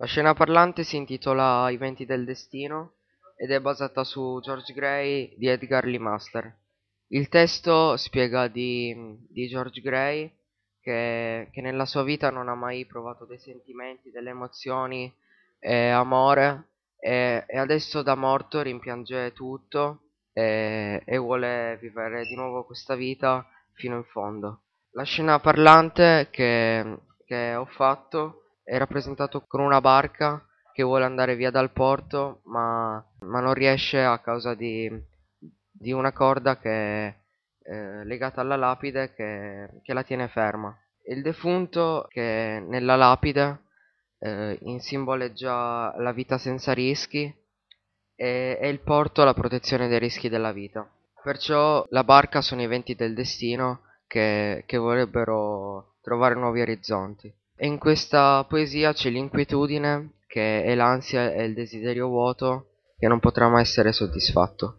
La scena parlante si intitola I venti del destino ed è basata su George Gray di Edgar Lee Master. Il testo spiega di, di George Gray che, che, nella sua vita non ha mai provato dei sentimenti, delle emozioni, e amore e, e, adesso da morto rimpiange tutto e, e vuole vivere di nuovo questa vita fino in fondo. La scena parlante che, che ho fatto è rappresentato con una barca che vuole andare via dal porto ma, ma non riesce a causa di, di una corda che è eh, legata alla lapide che, che, la tiene ferma. Il defunto che nella lapide eh, simboleggia la vita senza rischi e, e il porto la protezione dai rischi della vita. Perciò la barca sono i venti del destino che, che vorrebbero trovare nuovi orizzonti. E in questa poesia c'è l'inquietudine, che è l'ansia e il desiderio vuoto che non potrà mai essere soddisfatto.